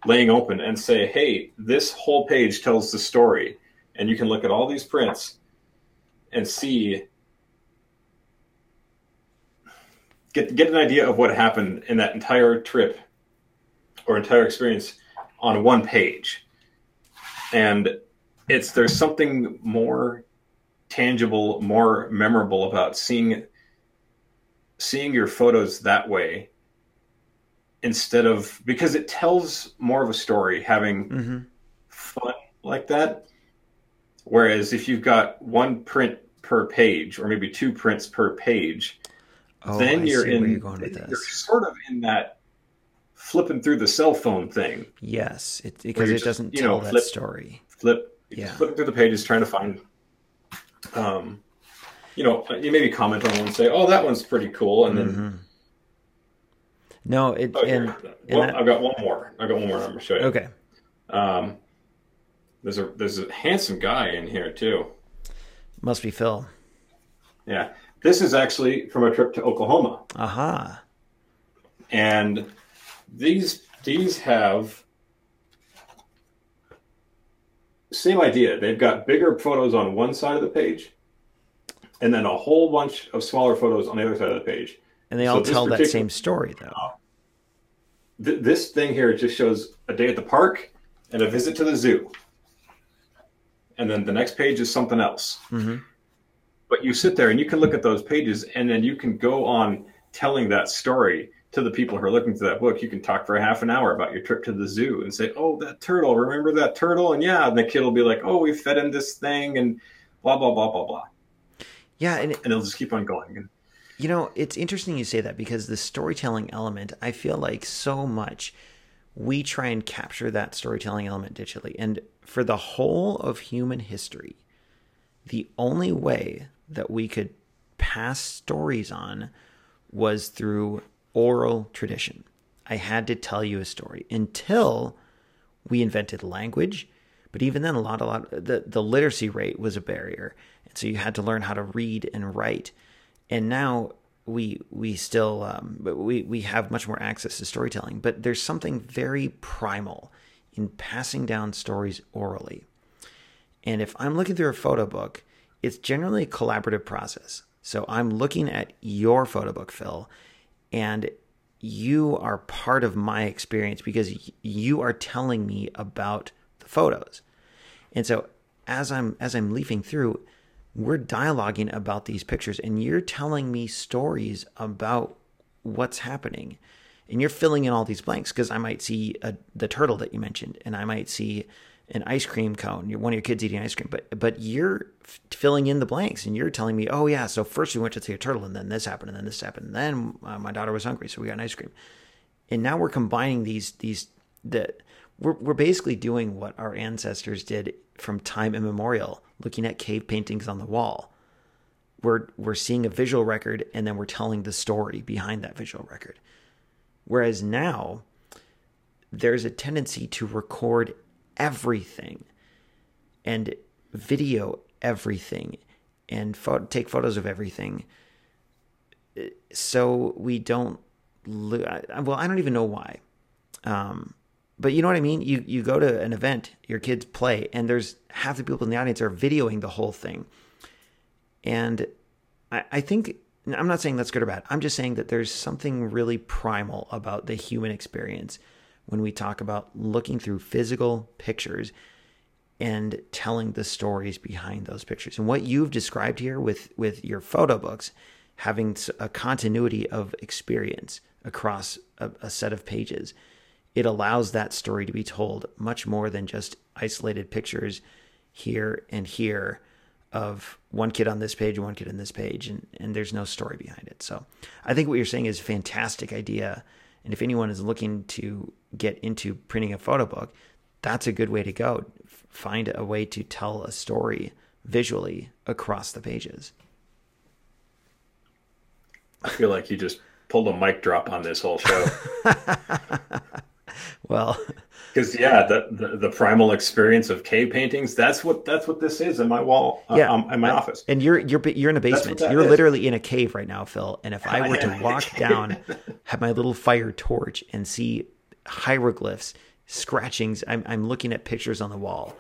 laying open and say, hey, this whole page tells the story. And you can look at all these prints and see, get, get an idea of what happened in that entire trip or entire experience on one page. And it's there's something more tangible, more memorable about seeing seeing your photos that way instead of because it tells more of a story having mm-hmm. fun like that. Whereas if you've got one print per page or maybe two prints per page, oh, then I you're in you're, you're sort of in that flipping through the cell phone thing. Yes, it, because it just, doesn't tell know, that flip, story. Flip yeah. flipping through the pages trying to find um you know you maybe comment on one and say oh that one's pretty cool and then mm-hmm. no it oh, and, well, that... i've got one more. I've got one more i'm gonna show you. Okay. Um there's a there's a handsome guy in here too. Must be phil. Yeah. This is actually from a trip to oklahoma. Aha. Uh-huh. and these these have same idea. They've got bigger photos on one side of the page, and then a whole bunch of smaller photos on the other side of the page. And they all so tell that same story, though. Th- this thing here just shows a day at the park and a visit to the zoo, and then the next page is something else. Mm-hmm. But you sit there and you can look at those pages, and then you can go on telling that story to the people who are looking through that book, you can talk for a half an hour about your trip to the zoo and say, "Oh, that turtle! Remember that turtle?" And yeah, and the kid will be like, "Oh, we fed him this thing," and blah blah blah blah blah. Yeah, and, it, and it'll just keep on going. You know, it's interesting you say that because the storytelling element, I feel like so much we try and capture that storytelling element digitally, and for the whole of human history, the only way that we could pass stories on was through oral tradition. I had to tell you a story until we invented language. But even then, a lot, a lot, the, the literacy rate was a barrier. And so you had to learn how to read and write. And now we, we still, um, we, we have much more access to storytelling. But there's something very primal in passing down stories orally. And if I'm looking through a photo book, it's generally a collaborative process. So I'm looking at your photo book, Phil, and you are part of my experience because you are telling me about the photos. And so as I'm as I'm leafing through, we're dialoguing about these pictures and you're telling me stories about what's happening. And you're filling in all these blanks because I might see a, the turtle that you mentioned and I might see an ice cream cone. You're one of your kids eating ice cream, but but you're f- filling in the blanks and you're telling me, oh yeah, so first we went to see a turtle and then this happened and then this happened and then uh, my daughter was hungry, so we got an ice cream. And now we're combining these these that we're we're basically doing what our ancestors did from time immemorial, looking at cave paintings on the wall. We're we're seeing a visual record and then we're telling the story behind that visual record. Whereas now there's a tendency to record everything and video everything and fo- take photos of everything. So we don't lo- well i don't even know why. Um, but you know what i mean? You you go to an event your kids play and there's half the people in the audience are videoing the whole thing. And i, I think i'm not saying that's good or bad. I'm just saying that there's something really primal about the human experience when we talk about looking through physical pictures and telling the stories behind those pictures. And what you've described here with with your photo books having a continuity of experience across a, a set of pages, it allows that story to be told much more than just isolated pictures here and here of one kid on this page, one kid on this page, and, and there's no story behind it. So I think what you're saying is a fantastic idea. And if anyone is looking to get into printing a photo book, that's a good way to go. Find a way to tell a story visually across the pages. I feel like you just pulled a mic drop on this whole show. [laughs] [laughs] well, because yeah, the, the, the primal experience of cave paintings. That's what that's what this is in my wall. Uh, yeah, um, in my office. And you're you're you're in a basement. You're is. literally in a cave right now, Phil. And if [laughs] I were to walk down, have my little fire torch, and see hieroglyphs, scratchings, I'm I'm looking at pictures on the wall,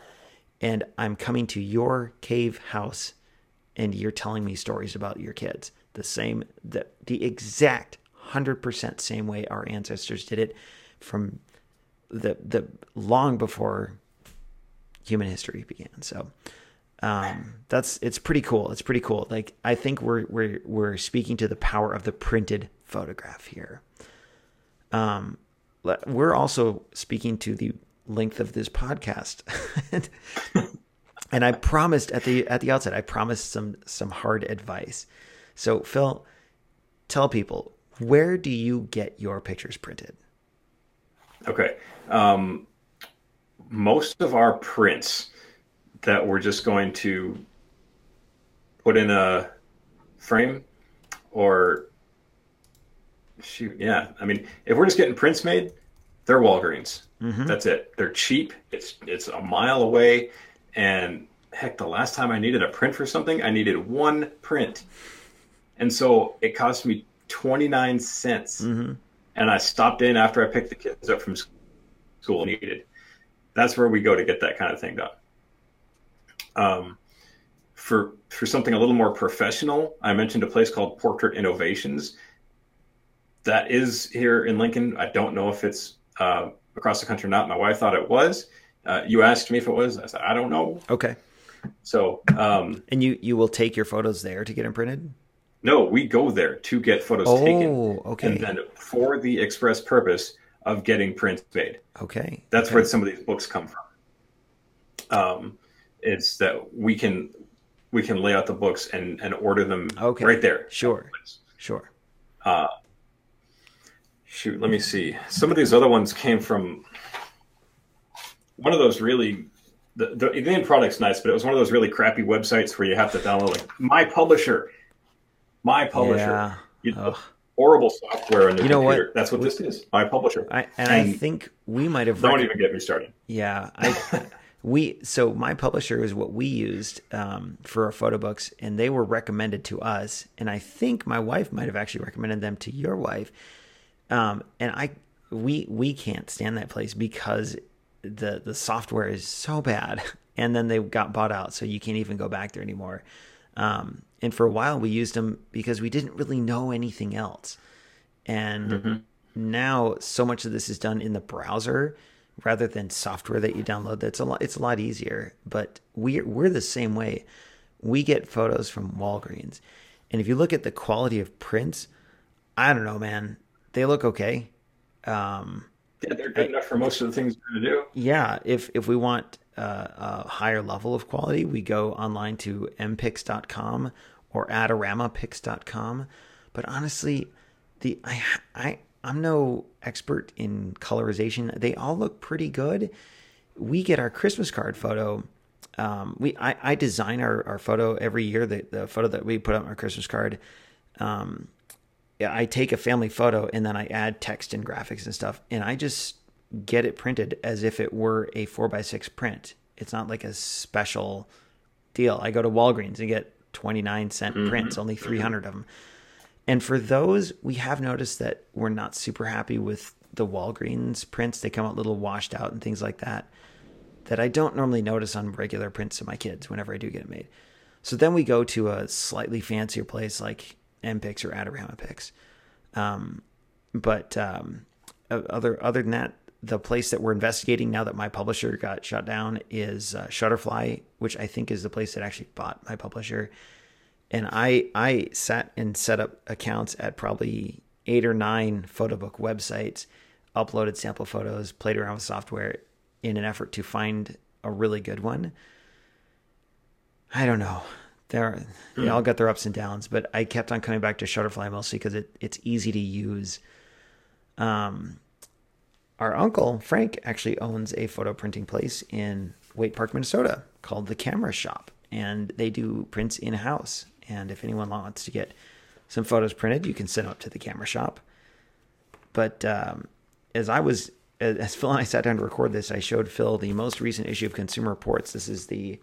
and I'm coming to your cave house, and you're telling me stories about your kids. The same, the the exact hundred percent same way our ancestors did it, from the the long before human history began. So um, that's it's pretty cool. It's pretty cool. Like I think we're we're we're speaking to the power of the printed photograph here. Um, we're also speaking to the length of this podcast. [laughs] and I promised at the at the outset, I promised some some hard advice. So Phil, tell people where do you get your pictures printed? Okay. Um, most of our prints that we're just going to put in a frame or shoot, yeah. I mean, if we're just getting prints made, they're Walgreens. Mm-hmm. That's it. They're cheap. It's it's a mile away, and heck, the last time I needed a print for something, I needed one print, and so it cost me twenty nine cents. Mm-hmm and I stopped in after I picked the kids up from school needed. That's where we go to get that kind of thing done. Um, for for something a little more professional, I mentioned a place called Portrait Innovations. That is here in Lincoln. I don't know if it's uh, across the country or not. My wife thought it was. Uh, you asked me if it was. I said I don't know. Okay. So, um, and you you will take your photos there to get them printed. No, we go there to get photos oh, taken. okay. And then for the express purpose of getting prints made. Okay. That's okay. where some of these books come from. Um, it's that we can we can lay out the books and and order them okay. right there. Sure. Sure. Uh, shoot, let me see. Some of these other ones came from one of those really the, the, the end product's nice, but it was one of those really crappy websites where you have to download like MyPublisher MyPublisher. Yeah. You know, horrible software in the you know computer. What? That's what we, this is. MyPublisher. I, and, and, I think we might have. Don't rec- even get me started. Yeah, I. [laughs] we so MyPublisher is what we used um, for our photo books, and they were recommended to us. And I think my wife might have actually recommended them to your wife. Um, and I, we we can't stand that place because the the software is so bad [laughs] and then they got bought out, so you can't even go back there anymore. Um, and for a while, we used them because we didn't really know anything else. And mm-hmm. now, so much of this is done in the browser rather than software that you download. That's a lot. It's a lot easier. But we're we're the same way. We get photos from Walgreens, and if you look at the quality of prints, I don't know, man. They look okay. Um, yeah, they're good I, enough for most of the things we're gonna do. Yeah, if if we want uh, a higher level of quality, we go online to mpix.com or adoramapix.com. But honestly, the I I I'm no expert in colorization. They all look pretty good. We get our Christmas card photo. Um, we I, I design our, our photo every year. The the photo that we put on our Christmas card. Um, I take a family photo and then I add text and graphics and stuff, and I just get it printed as if it were a four by six print. It's not like a special deal. I go to Walgreens and get 29 cent mm-hmm. prints, only 300 of them. And for those, we have noticed that we're not super happy with the Walgreens prints. They come out a little washed out and things like that, that I don't normally notice on regular prints of my kids whenever I do get it made. So then we go to a slightly fancier place like MPix or Adorama Pix. Um, but um, other other than that, the place that we're investigating now that MyPublisher got shut down is uh, Shutterfly, which I think is the place that actually bought MyPublisher. And I I sat and set up accounts at probably eight or nine photo book websites, uploaded sample photos, played around with software in an effort to find a really good one. I don't know. They're, they all got their ups and downs, but I kept on coming back to Shutterfly mostly because it, it's easy to use. Um, our uncle Frank actually owns a photo printing place in Waite Park, Minnesota, called the Camera Shop, and they do prints in house. And if anyone wants to get some photos printed, you can send them up to the Camera Shop. But um, as I was, as [laughs] Phil and I sat down to record this, I showed Phil the most recent issue of Consumer Reports. This is the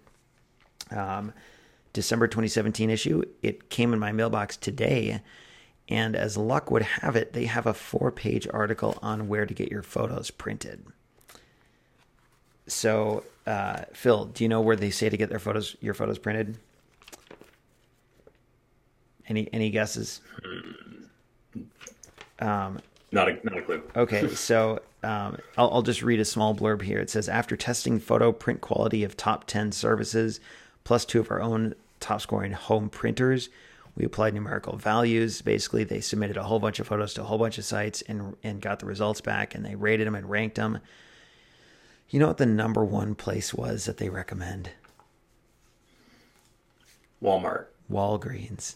um, December 2017 issue. It came in my mailbox today and as luck would have it, they have a four page article on where to get your photos printed. So, uh, Phil, do you know where they say to get their photos, your photos printed? Any any guesses? Um, not a not a clue. okay, [laughs] so um, I'll, I'll just read a small blurb here. It says after testing photo print quality of top ten services, plus two of our own top scoring home printers, we applied numerical values. Basically, they submitted a whole bunch of photos to a whole bunch of sites and and got the results back, and they rated them and ranked them. You know what the number one place was that they recommend? Walmart. Walgreens.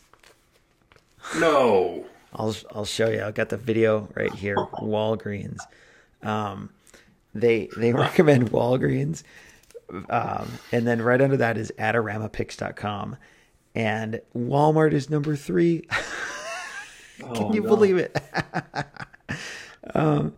No. [laughs] I'll I'll show you. I've got the video right here. Walgreens. Um, they they recommend Walgreens. Um, and then right under that is adoramapix.com and Walmart is number three. [laughs] Can oh, you no. believe it? [laughs] um,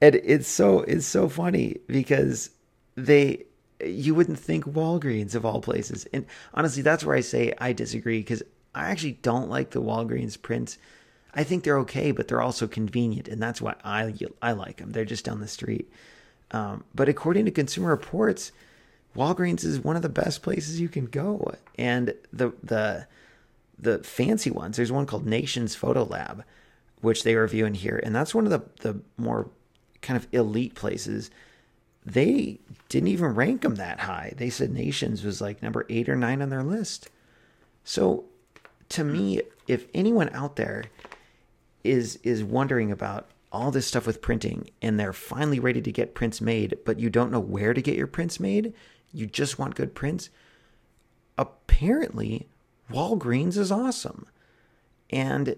and it's so it's so funny because they you wouldn't think Walgreens of all places, and honestly, that's where I say I disagree because I actually don't like the Walgreens prints. I think they're okay, but they're also convenient, and that's why I I like them. They're just down the street. Um, but according to Consumer Reports, Walgreens is one of the best places you can go. And the the the fancy ones, there's one called Nations Photo Lab, which they review in here, and that's one of the the more kind of elite places. They didn't even rank them that high. They said Nations was like number eight or nine on their list. So, to me, if anyone out there is is wondering about all this stuff with printing and they're finally ready to get prints made, but you don't know where to get your prints made, you just want good prints, apparently Walgreens is awesome. And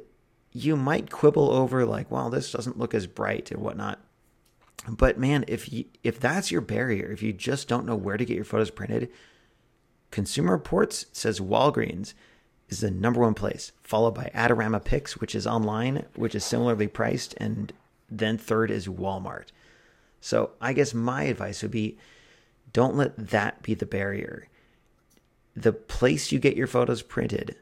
you might quibble over like, well, this doesn't look as bright and whatnot. But man, if you if that's your barrier, if you just don't know where to get your photos printed, Consumer Reports says Walgreens is the number one place, followed by Adorama Pix, which is online, which is similarly priced, and then third is Walmart. So I guess my advice would be don't let that be the barrier. The place you get your photos printed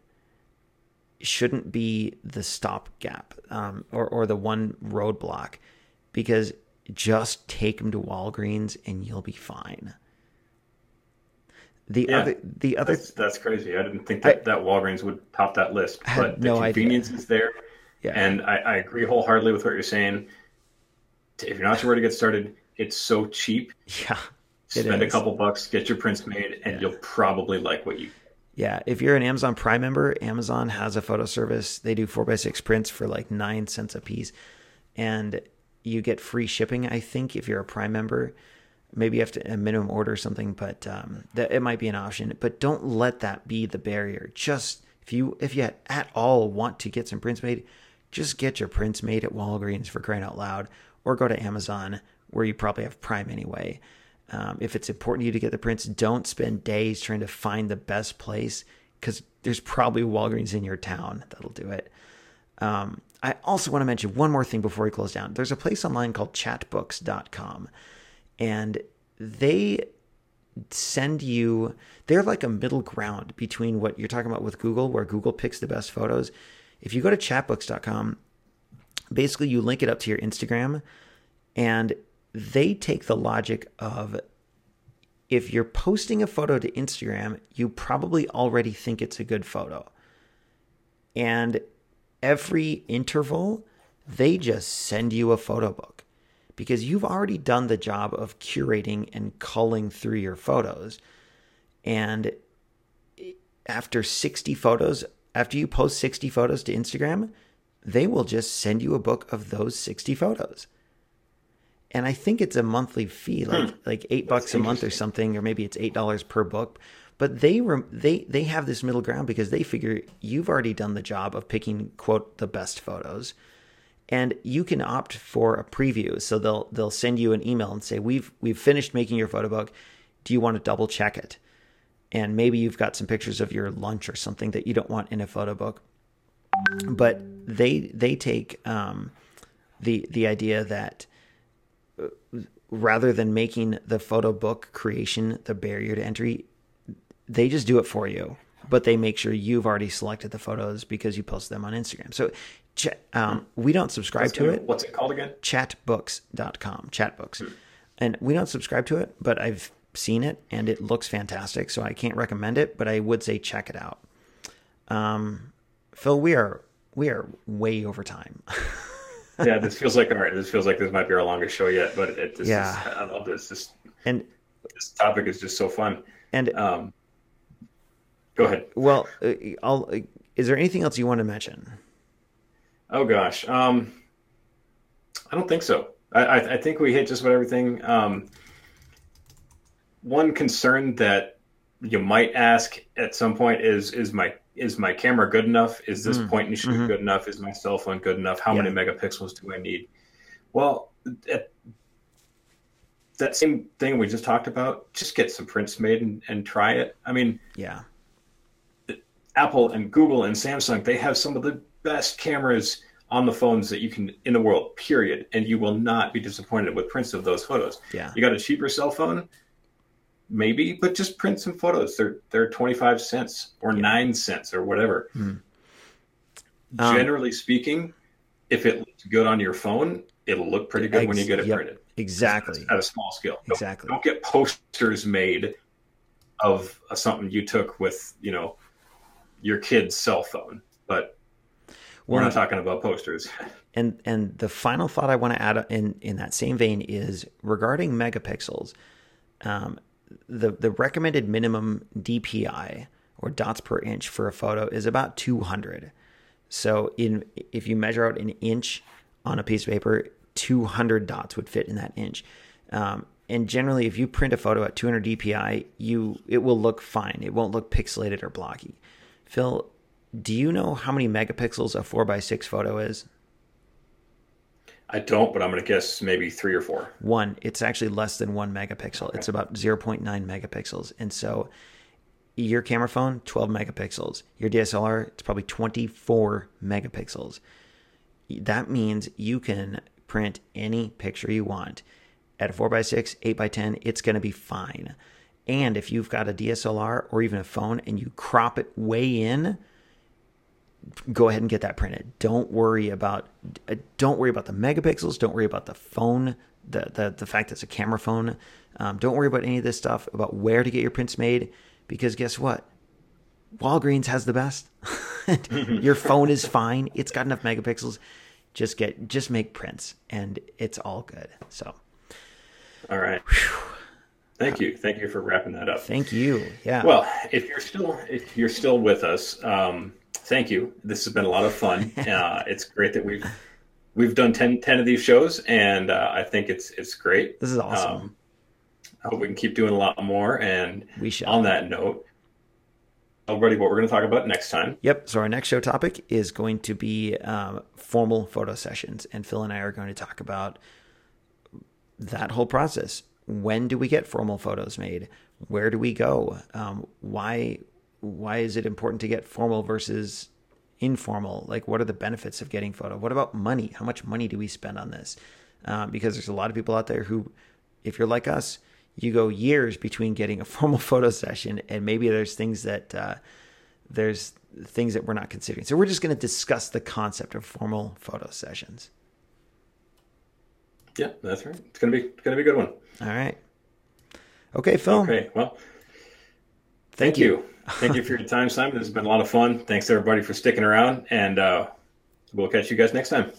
shouldn't be the stopgap um, or, or the one roadblock because just take them to Walgreens and you'll be fine. The Yeah. other the other That's, that's crazy. I didn't think that, I- that Walgreens would top that list. But the no idea. convenience is there. yeah And I, I agree wholeheartedly with what you're saying. If you're not sure where to get started, it's so cheap. yeah Spend a couple bucks, get your prints made, and Yeah. you'll probably like what you. Yeah, if you're an Amazon Prime member, Amazon has a photo service. They do four by six prints for like nine cents a piece, and you get free shipping. I think if you're a Prime member, maybe you have to a minimum order or something, but um, that it might be an option. But don't let that be the barrier. Just if you if you at all want to get some prints made, just get your prints made at Walgreens for crying out loud, or go to Amazon where you probably have Prime anyway. Um, if it's important to you to get the prints, don't spend days trying to find the best place because there's probably Walgreens in your town that'll do it. Um, I also want to mention one more thing before we close down. There's a place online called chatbooks.com, and they send you, they're like a middle ground between what you're talking about with Google, where Google picks the best photos. If you go to chatbooks.com, basically you link it up to your Instagram and they take the logic of if you're posting a photo to Instagram, you probably already think it's a good photo. And every interval, they just send you a photo book because you've already done the job of curating and culling through your photos. And after 60 photos, after you post 60 photos to Instagram, they will just send you a book of those 60 photos. And I think it's a monthly fee, like like eight bucks a month or something, or maybe it's eight dollars per book. But they rem- they they have this middle ground because they figure you've already done the job of picking quote the best photos, and you can opt for a preview. So they'll they'll send you an email and say we've we've finished making your photo book. Do you want to double check it? And maybe you've got some pictures of your lunch or something that you don't want in a photo book. But they they take um, the the idea that rather than making the photo book creation the barrier to entry, they just do it for you. But they make sure you've already selected the photos because you post them on Instagram. So ch- um, we don't subscribe to it. What's it called again? Chatbooks.com. Chatbooks. And we don't subscribe to it, but I've seen it and it looks fantastic. So I can't recommend it, but I would say check it out. Um, Phil, we are we are way over time. [laughs] yeah, this feels like all right. This feels like this might be our longest show yet, but it, this Yeah. is, I love this. This and this topic is just so fun. and Um, go ahead. well, uh, I'll. Uh, is there anything else you want to mention? Oh gosh, um, I don't think so. I, I, I think we hit just about everything. Um, one concern that you might ask at some point is is my is my camera good enough? Is this Mm, point and shoot mhm. good enough? Is my cell phone good enough? How Yeah. many megapixels do I need? Well, at, that same thing we just talked about, just get some prints made and, and try it. I mean, Yeah. Apple and Google and Samsung, they have some of the best cameras on the phones that you can in the world, period. And you will not be disappointed with prints of those photos. Yeah. You got a cheaper cell phone? Maybe, but just print some photos. They're they're 25 cents or 9 cents or whatever. Hmm. Um, Generally speaking, if it looks good on your phone, it'll look pretty good when you get it Yep. printed Exactly. at a small scale. Don't- Exactly. Don't get posters made of something you took with, you know, your kid's cell phone. But we're Well, not talking about posters. [laughs] And and the final thought I want to add in in that same vein is regarding megapixels. Um, the the recommended minimum DPI or dots per inch for a photo is about 200. So in if you measure out an inch on a piece of paper, 200 dots would fit in that inch. Um, and generally, if you print a photo at 200 DPI, you it will look fine. It won't look pixelated or blocky. Phil, do you know how many megapixels a 4x6 photo is? I don't, but I'm going to guess maybe three or four. one it's actually less than one megapixel. It's about 0.9 megapixels. And so your camera phone 12 megapixels. Your dslr it's probably 24 megapixels. That means you can print any picture you want. At a 4x6 8x10 it's going to be fine. And if you've got a dslr or even a phone and you crop it way in go ahead and get that printed. Don't worry about uh, don't worry about the megapixels. Don't worry about the phone, the the the fact that it's a camera phone. Um, don't worry about any of this stuff about where to get your prints made. because guess what? Walgreens has the best. [laughs] Your phone is fine. It's got enough megapixels. Just get just make prints and it's all good. So all right. Whew. Thank you. Thank you for wrapping that up. Thank you. Yeah. Well, if you're still if you're still with us, um, thank you. This has been a lot of fun. [laughs] Uh, it's great that we've we've done 10, 10 of these shows, and uh, I think it's it's great. This is awesome. Um, I hope we can keep doing a lot more. And we shall. On that note, already what we're going to talk about next time. Yep. So our next show topic is going to be um, formal photo sessions, and Phil and I are going to talk about that whole process. When do we get formal photos made? Where do we go? Um, why why is it important to get formal versus informal? Like, what are the benefits of getting photo? What about money? How much money do we spend on this? Um, because there's a lot of people out there who, if you're like us, you go years between getting a [laughs] formal photo session, and maybe there's things that uh, there's things that we're not considering. So we're just going to discuss the concept of formal photo sessions. Yeah, that's right. It's gonna be it's gonna be a good one. All right. Okay, Phil. Okay. Well, thank, thank you. you. Thank you for your time, Simon. This has been a lot of fun. Thanks everybody for sticking around, and uh, we'll catch you guys next time.